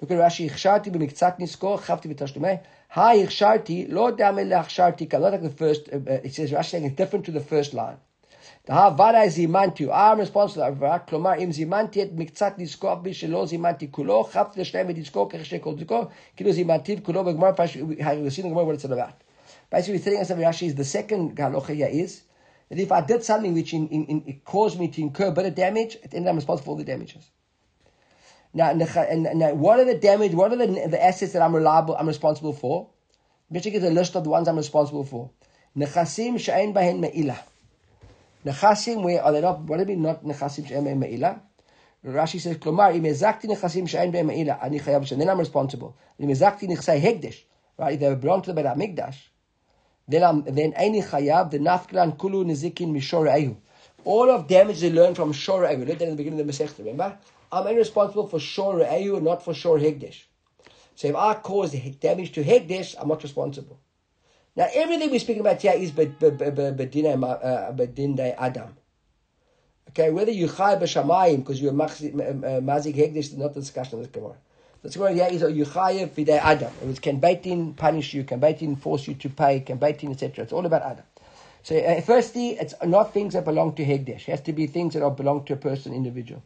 Look at Rashi, הכשרתי במקצת נזקו, חבתי בתשלומי. ההכשרתי, לא דמה להכשרתי, not like the first, uh, uh, it says, Rashi saying it's different to the first line. ודאי זימנתי, I'm responsible, אבל כלומר, אם זימנתי את מקצת נזקו, אף שלא זימנתי כולו, חפתי לשלם את נזקו ככשל כל נזקו, כאילו זימנתי כולו בגמר, we've seen the Gemara what it's all about. Basically, telling us that Rashi is the second halacha here is that if I did something which in, in, in, it caused me to incur a bit of damage, at the end I'm responsible for all the damages. Now, and, the- and, and what are the damage? What are the, the assets that I'm reliable? I'm responsible for. Mishnah gives a list of the ones I'm responsible for. Nechasim she'en bahen me'ilah. Nechasim, where are they not? What do you mean not nechasim she'en bahen me'ilah? Rashi says, כלומר, אם הזקתי נכסים שאין בהם מעילה, אני חייב לשלם, then I'm responsible. אם הזקתי נכסי הקדש, right, if they belong to the בית המקדש, then any Chayav, the Nafklan Kulu Nizikin ayu. All of damage they learn from Shorehu. ayu. learned at in the beginning of the Masechta, remember? I'm only responsible for Shorehu, not for Shore Hegdesh. So if I cause damage to Hegdesh, I'm not responsible. Now everything we're speaking about here is bedinde uh, Adam. Okay, whether you chay b'shamayim because you're uh, mazik hegdish is not the discussion of this Gemara. The Gemara here is a yuchayev v'dei adam. It was can baitin punish you, can baitin force you to pay, can baitin etc. It's all about adam. So uh, firstly, it's not things that belong to hegdesh. It has to be things that are belong to a person, individual.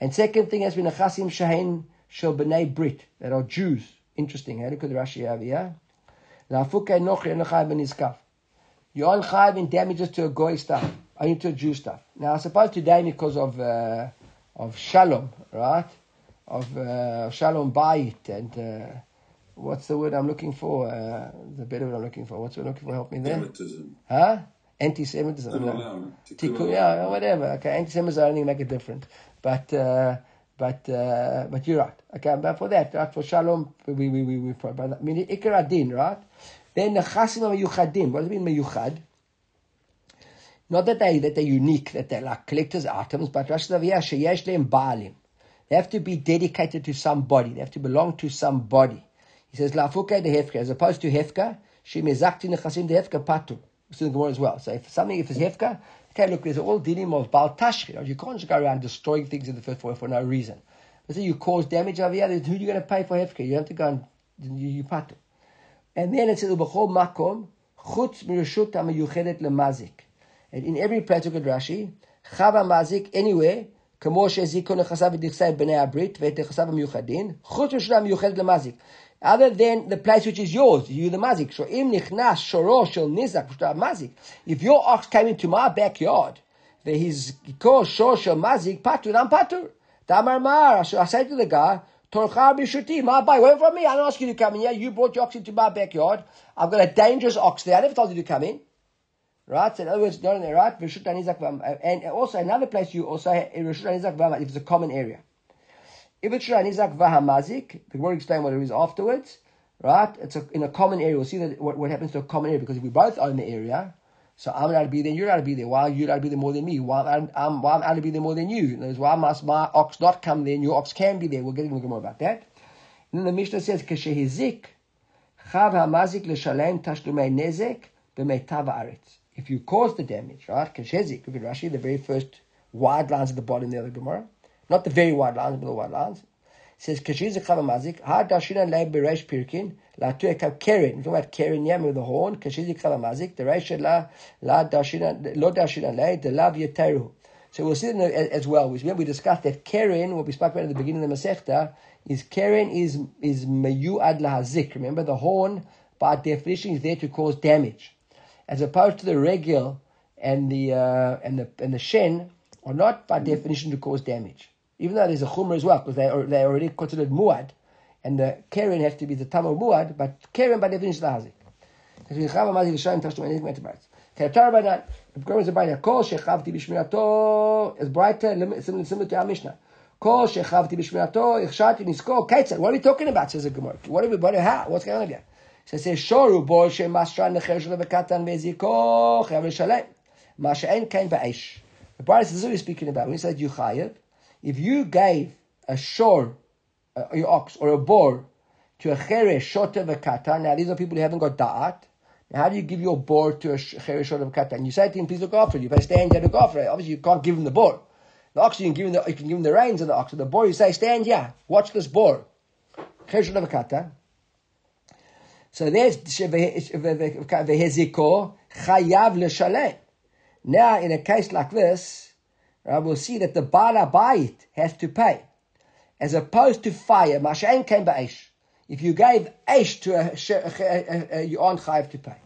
And second thing has been a chasim shahin shel b'nei brit that are Jews. Interesting. Hey? Look at Rashi over here. La'afukei nochi enochai b'nizkaf. You aren't chayiv in damages to a goy stuff, only to a Jew stuff. Now, I suppose today because of uh, of shalom, right? Of uh, shalom bayit and uh, what's the word I'm looking for? Uh, the better word I'm looking for. What's the word I'm looking for? Help me there.
Anti-Semitism.
Huh? Anti-Semitism.
Tikkun olam. Tikkun
yeah, whatever. Okay, anti-Semitism, I don't think make a difference. But, uh, but, uh, but you're right. Okay, but for that, right, for shalom, we, we, we, we, but I mean, ikar adin, right? Then the chasim meyuchadim. What does it mean meyuchad? Not that they that they're unique, that they're like collector's items, but Rashi sheyesh lehem baalim. They have to be dedicated to somebody. They have to belong to somebody. He says lafuka de hefka, as opposed to hefka, she mezakti nechasim de hefka patu. It's the Gemara as well. So if something, if it's hefka, okay, look, there's all dealing of bal tashchit. You can't just go around destroying things in the first for, for no reason. But so you cause damage over here, who are you going to pay for hefka? You have to go and you, you patu. And then it says b'chol makom chutz mirashut hamiyuchedet lemazik. And in every place, look at Rashi, chava mazik anywhere, כמו שהזיקו נכסיו ונכסי בני הברית ואת נכסיו המיוחדים, חוץ משנה המיוחדת למזיק. Other than the place which is yours, you the mazik. So אם נכנס שורו של נזק בשביל המזיק, if your ox came into my backyard, והזיקו שור של מזיק, פטור, I'm פטור. דאמר מר, I said to the guy, תורך ברשותי, מה הבעיה? Wait for me, I don't ask you to come in here, you brought your ox into my backyard, I've got a dangerous ox there, I never told you to come in. Right? So in other words, not only right, Rishut Anizak and also another place you also have Rishut Anizak Vam if it's a common area. If it's Anizak Vahamazik, the word explain what it is afterwards, right? It's a, in a common area. We'll see that what, what happens to a common area because if we both own the area, so I'm allowed to be there, you're allowed to be there. Why are you allowed to be there more than me? Why I, I'm, why am I allowed to be there more than you? In other words, why must my ox not come there and your ox can be there? We'll get into more about that. And then the Mishnah says, Keshehizik, Chav hamazik l'shalem tashlumei nezek b'meitav haaretz. If you cause the damage, right? Keshezik, look at Rashi, the very first wide lines at the bottom of the Gemara. Not the very wide lines, but the wide lines. It says, Keshezik chav hamazik, ha dashinan lei beresh pirkin, latu ekav keren. We're talking about keren yam with the horn. Keshezik chav hamazik, the reish la, la dashinan, lo dashinan lei, the lav yeteru. So we'll see it as well. We remember we discussed that keren, what we spoke about at the beginning of the Masechta, is keren is is meyuad lahazik. Remember, the horn by definition is there to cause damage, as opposed to the regil and the uh, and the and the shen are not by definition to cause damage. Even though there's a chumrah as well, because they are they already considered muad, and the keren has to be the tam of muad, but keren by definition is. The ketzad. What are we talking about? Says the Gemara. What are we? What? How? What's going on here? So it says shoru bo shemasra necher shelo v'katan ve'ziko chayav l'shalem. Ma she'en kain ba'esh. The Gemara is really speaking about when he said you chayav. If you gave a shor, uh, your ox or a boar to a cheresh shota v'katan. Now these are people who haven't got da'at. Now, how do you give your boar to a cheresh shota v'katan? And you say to him, please look after it. You better stand here, look after it. Obviously, you can't give him the boar. The ox, you can give him the, you can give him the reins of the ox. The boar, you say, stand here, watch this boar. Cheresh shota v'katan. So there's veheziko chayav l'shalem. Now, in a case like this, right, we'll see that the bala bayit has to pay, as opposed to fire. Mashain came ba'esh. If you gave esh to a, a, you aren't chayav to pay.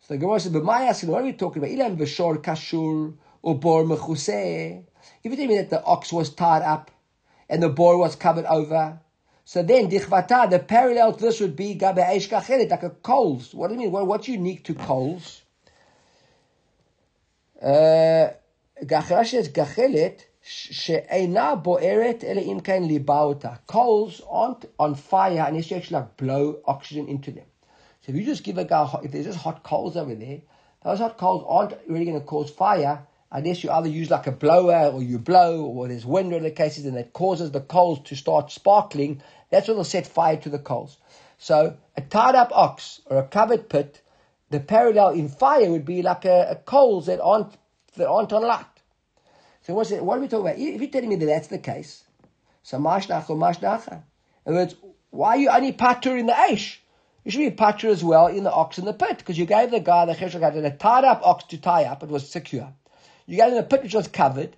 So the Gemara says, "But my asking, what are we talking about? Ilan v'shor kashur or bor. If you tell me that the ox was tied up and the boar was covered over, so then dichvata, the parallel to this would be gabe eish kachelet, like a coals. What do you mean? What, what's unique to coals? Uh, Rashi says gachelet she'ena boeret ele im kain libauta. Coals aren't on fire unless you actually like blow oxygen into them. So if you just give a guy, if there's just hot coals over there, those hot coals aren't really going to cause fire unless you either use like a blower or you blow or there's wind or the cases and that causes the coals to start sparkling. That's what will set fire to the coals. So a tied up ox or a covered pit, the parallel in fire would be like a, a coals that aren't that aren't light. So what's it, what are we talking about? If you're telling me that that's the case, so mashnach or mashnacha. In other words, why are you only patur in the aish? You should be patur as well in the ox in the pit, because you gave the guy, the cheshach had a tied up ox to tie up, it was secure. You gave him a pit which was covered,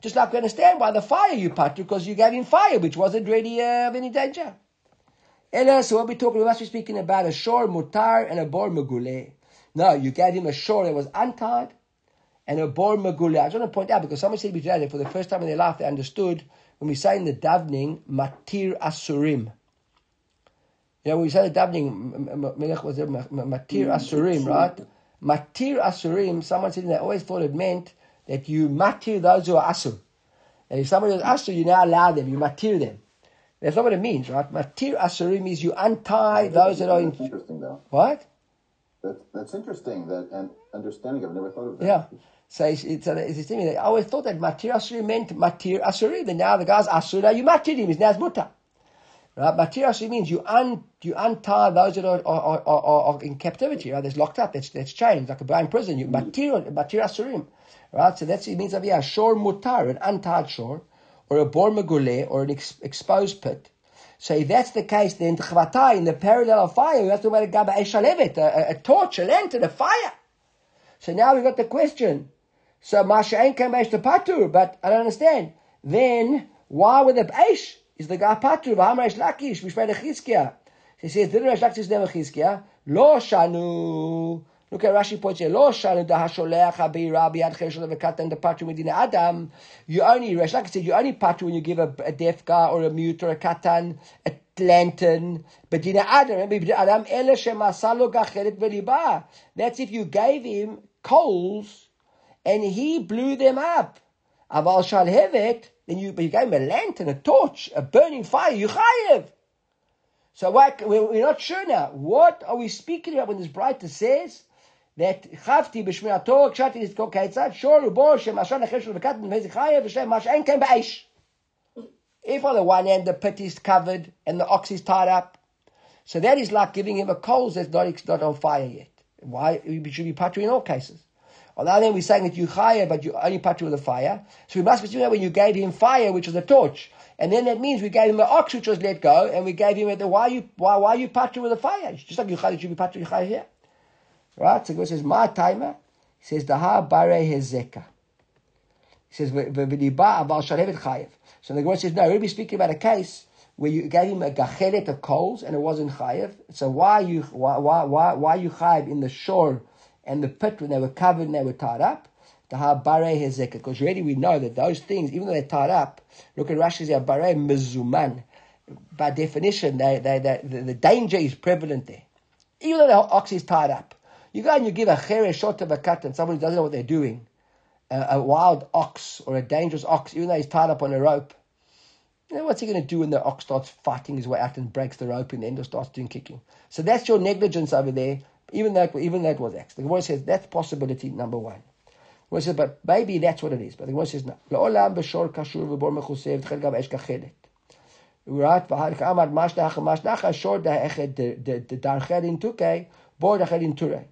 just like we understand why the fire you patur, because you gave him fire which wasn't really uh, of any danger. Ella, so what we talking, we must be speaking about a shor mutar and a bor megule. No, you gave him a shor that was untied, and a bor megule. I just want to point out because someone said to me today that for the first time in their life they understood when we say in the davening matir asurim. You know, when we say the davening, Melech was matir asurim, right? Matir asurim, someone said they always thought it meant that you matir those who are asur. And if somebody is asur, you now allow them, you matir them. That's not what it means, right? Matir asurim means you untie those that are in.
That's interesting, though.
What?
That's, that's interesting, that and understanding. I've never thought of that.
Yeah. So it's, it's, it's, I always thought that matir asurim meant matir asurim. And now the guy's asur, now you matir him, he's now mutter. Right? Matir asurim means you un, you untie those that are, are, are, are, in captivity, right? That's locked up, that's, that's chained, like a in prison. You matir, matir asurim. Right? So that's, it means yeah, a shore mutar, an untied shore, or a bor megule, or an ex, exposed pit. So if that's the case, then in the parallel of fire, we have to wear a gaba eshalevet, a, a torch, a lantern, a fire. So now we've got the question. So Masha ain't came to patur, but I don't understand. Then why with the Aish is the guy patur? V'hamar Reish Lakish, Mishpei Chizkiah. He says, didn't Reish Lakish? Lo shanu. Look at Rashi points here. Lo shanu da hasholech habira biyad cheshul v'katan the patru medina adam. You only, Rashi I said, you only patru when you give a, a guy or a mute or a katan a lantern. But Dina Adam, remember Adam, ele shemasalo gacheret v'liba. That's if you gave him coals and he blew them up. Aval shalhevet, then you, you gave him a lantern, a torch, a burning fire, you chayev. So we're not sure now. What are we speaking about when this Braita says that chavti b'shmirato kshati is kaitzad shor ubo shemashon acher shel v'kat v'mezi chayev v'shem mash en ken ba'esh. If on the one end the pit is covered and the ox is tied up, so that is like giving him a coals that's not, not on fire yet. Why? We should be patri in all cases. On the other hand, we're saying that you hire, but you only patri with a fire. So we must be doing that when you gave him fire, which was a torch. And then that means we gave him an ox which was let go, and we gave him the why you why why you patri with a fire? Just like you should be patri you here. Right? So it says, My timer, he says, Daha bare hezeka. He says, V'diba aval sharevet chayev. So the Gemara says, no, we're be speaking about a case where you gave him a gachelet of coals and it wasn't chayev. So why you why why why you chayev in the shore and the pit when they were covered and they were tied up? Because already we know that those things, even though they're tied up, look at Rashi's habare mezuman. By definition, they, they, they, the, the danger is prevalent there. Even though the ox is tied up. You go and you give a chere shot of a cut and somebody doesn't know what they're doing. A, a wild ox or a dangerous ox, even though he's tied up on a rope, you know, what's he going to do when the ox starts fighting his way out and breaks the rope in the end or starts doing kicking? So that's your negligence over there. Even that, even that was X. The Gemara says that's possibility number one. The Gemara says, but maybe that's what it is. But the Gemara says no. Right? V'har ka'amad mashdach mashdach shor da'echet the darchet in tukei bor da'chet in turei.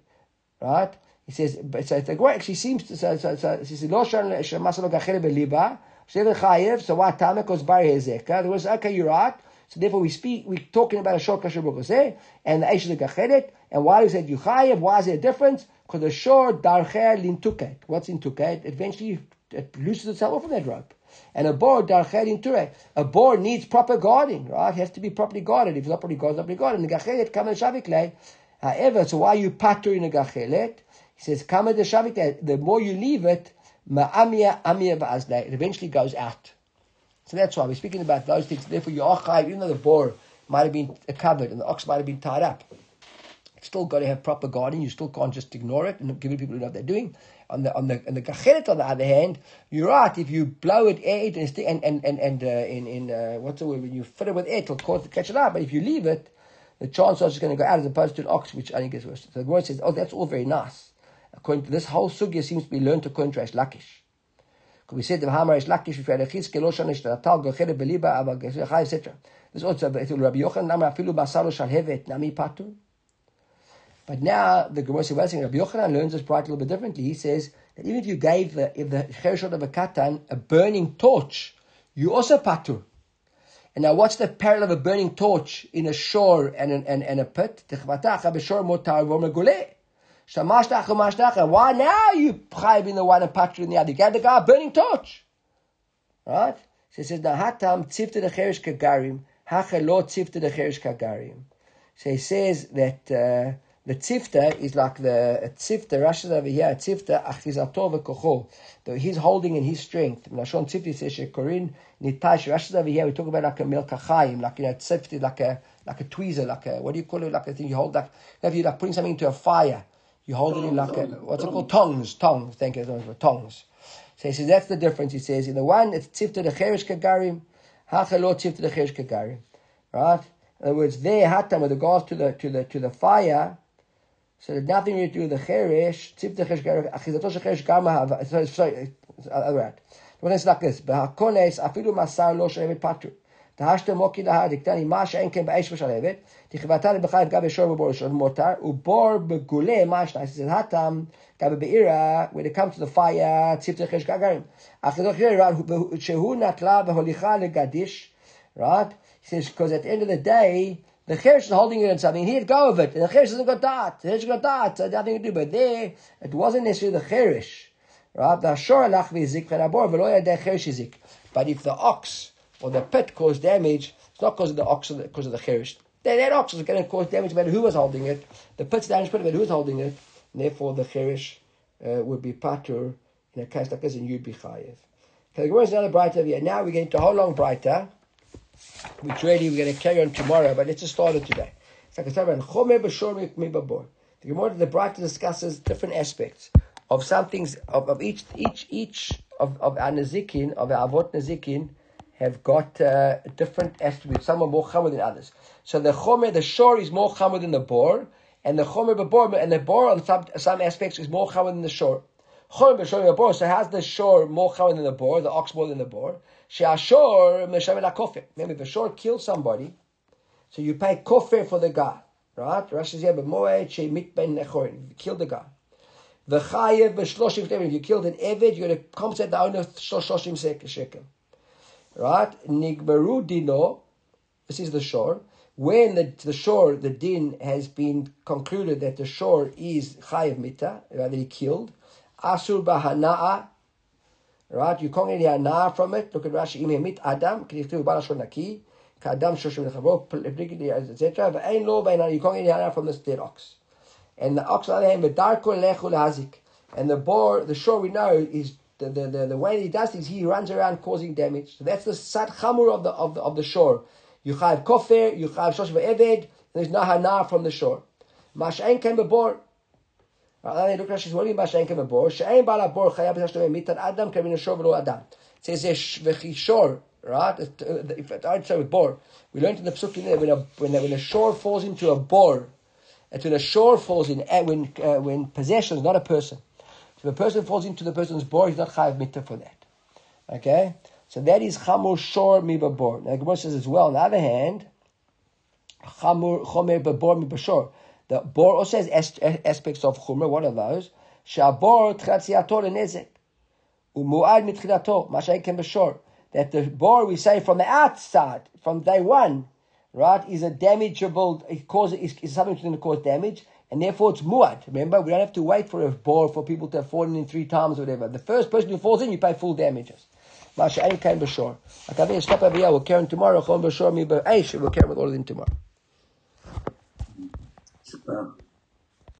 Right? He says, but so the Gemara actually seems to say, so, so, he says, lo shor shemasalo gachelet beliba. So why time? Because bar hezekah. There was okay, you're right. So therefore, we speak. We're talking about a short kasher b'koseh and the eish gachelet. And why is it you chayev? Why is there a difference? Because the short darcher lintuket. What's intuket? Eventually, it loosens itself off of that rope. And a board darcher linture. A board needs proper guarding, right? It has to be properly guarded. If it's not properly guarded, it's not properly guarded. And the gachelet kamen shaviklei. However, so why are you in a gachelet? He says kamen the shaviklei. The more you leave it. Ma'amia, amia va'azle. It eventually goes out. So that's why we're speaking about those things. Therefore, you are even though the boar might have been covered and the ox might have been tied up. It's still got to have proper guarding. You still can't just ignore it and give it people who know what they're doing. On the on the on the gacheret, on the other hand, you're right. If you blow it, air it, and and and and uh, in in uh, what's the word when you fill it with air, it'll cause to catch it up. But if you leave it, the chance is going to go out as opposed to an ox, which only gets worse. So the word says, "Oh, that's all very nice." According to this whole sugya seems to be learned to contrast Lakish. Because we said the Hamar is Lakish if you had a chizke beliba aber gechai etc. This also Rabbi Yochanan Namar afilu basaro shal hevet nami patu. But now the Gemara says Rabbi Yochanan learns this part a little bit differently. He says that even if you gave the if the cherishot of a katan a burning torch, you also patu. And now, what's the parallel of a burning torch in a shore and, an, and, and a pit? Why now you in the one and in the other? You gave the guy a burning torch. Right? So he says, Nahatam tzivte the cherish kagarim, hacha lo tzivte the cherish kagarim. So he says that uh, The tzifta is like the tzifta. Rashi over here. Tzifta achizato v'kocho. He's holding in his strength. Nashon tzifta says shekorin nitash. Rashi over here. We talk about like a milkachayim, like you know tzifta, like a like a tweezer, like a what do you call it? Like a thing you hold like if you're like putting something into a fire, you hold it in like a what's it called? Tongs, tongs. Thank you, tongs. So he says that's the difference. He says in the one it's tzifta the cherish kagarim, hachalot tzifta the cherish kagarim. Right. In other words, there hatam with regards to the to the to the fire. So there's nothing really to do with the cheresh. Tzip the cheresh, achizato shel cheresh gama hava. Sorry, sorry, other right. The one is like this. Behakones afilu masar lo shel evet patu. דהשת מוקי להר דקטני מה שאין כן באש ושלהבת, תכבתה לבך יפגע בשור בבור של מותר, ובור בגולה מה שנייס, זה הטם, גם בבעירה, when it comes to the fire, ציפ תחש גגרים. אך זה שהוא נטלה והוליכה לגדיש, right? He says, because at the end of the day, the Cherish is holding it in something, he'd go of it, and the Cherish isn't got that. The Cherish got that, so nothing to do. But there, it wasn't necessarily the Cherish. Right? The Ashor alach v'zik v'nabor v'lo yadeh Cherish yizik. But if the ox or the pit caused damage, it's not because of the ox, because of the Cherish. That, that ox is going to cause damage no matter who was holding it. The pit's damage no matter who was holding it. And therefore, the Cherish uh, would be patur in a case like this, and you'd be chayiv. Okay, the Gemara is another Braita here. Now we're getting to a whole long Braita which really we're going to carry on tomorrow, but let's just start it today. It's like a Chomer Mibabor. The Gemara, the Braita discusses different aspects of some things, of, of each, each, each of, of our Nazikin, of our Avot Nazikin, have got uh, different attributes. Some are more chamer than others. So the Chomer, the Shor is more chamer than the Bor, and the Chomer B'Bor, and the Bor on some, some aspects is more chamer than the Shor. Chomer B'Shor Mibabor, so has the Shor more chamer than the Bor, the ox more than the Bor. She'ashor meshavel kofir. Remember, if a shor kills somebody, so you pay kofir for the guy, right? Rashi says, yeah, but moed she'mit ben nechorin. Killed the guy. The chayev b'shloshim If you killed an eved, you're going to compensate the owner shloshim shekel. Right? Nigbaru dino. This is the shore. When the, the shore, the din has been concluded that the shore is chayev mita, that he killed. Asur bahana'a Right? You can't get any anah from it. Look at Rashi. Im emit adam, k'niftu b'al shon naki, k'adam shoshim l'chavro, particularly, etc. V'ain lo v'ain You can't get any anah from this dead ox. And the ox, on the other hand, v'darko lechu l'hazik. And the boar, the shore we know, is the, the, the, the way he does things, he runs around causing damage. So that's the sad chamur of the, of the, of the shore. You have kofir, you have shosh v'eved, there's no hanah from the shore. Mash'ain came before. It says v'chishor, right? If uh, I start with bor, we learned in the psukim there when a when a, when a shore falls into a bor, and when a shore falls in uh, when uh, when possession is not a person. So if a person falls into the person's bor, he's not chayav mitzvah for that. Okay, so that is chamur shor miba bor. Now Gemara says as well. On the other hand, chamur chomer bebor miba shor. The bor also has aspects of chumrah. What are those? Shabor tchatziato lenezek. Umuad can be sure that the bor we say from the outside, from day one, right, is a damageable. It causes is, something going to cause damage, and therefore it's muad. Remember, we don't have to wait for a bor for people to have fallen in three times or whatever. The first person who falls in, you pay full damages. Masha ain't came b'shor. I think stop over here. We'll carry on tomorrow. Chon b'shor mi b'eish. We'll carry with all of them tomorrow.
Super.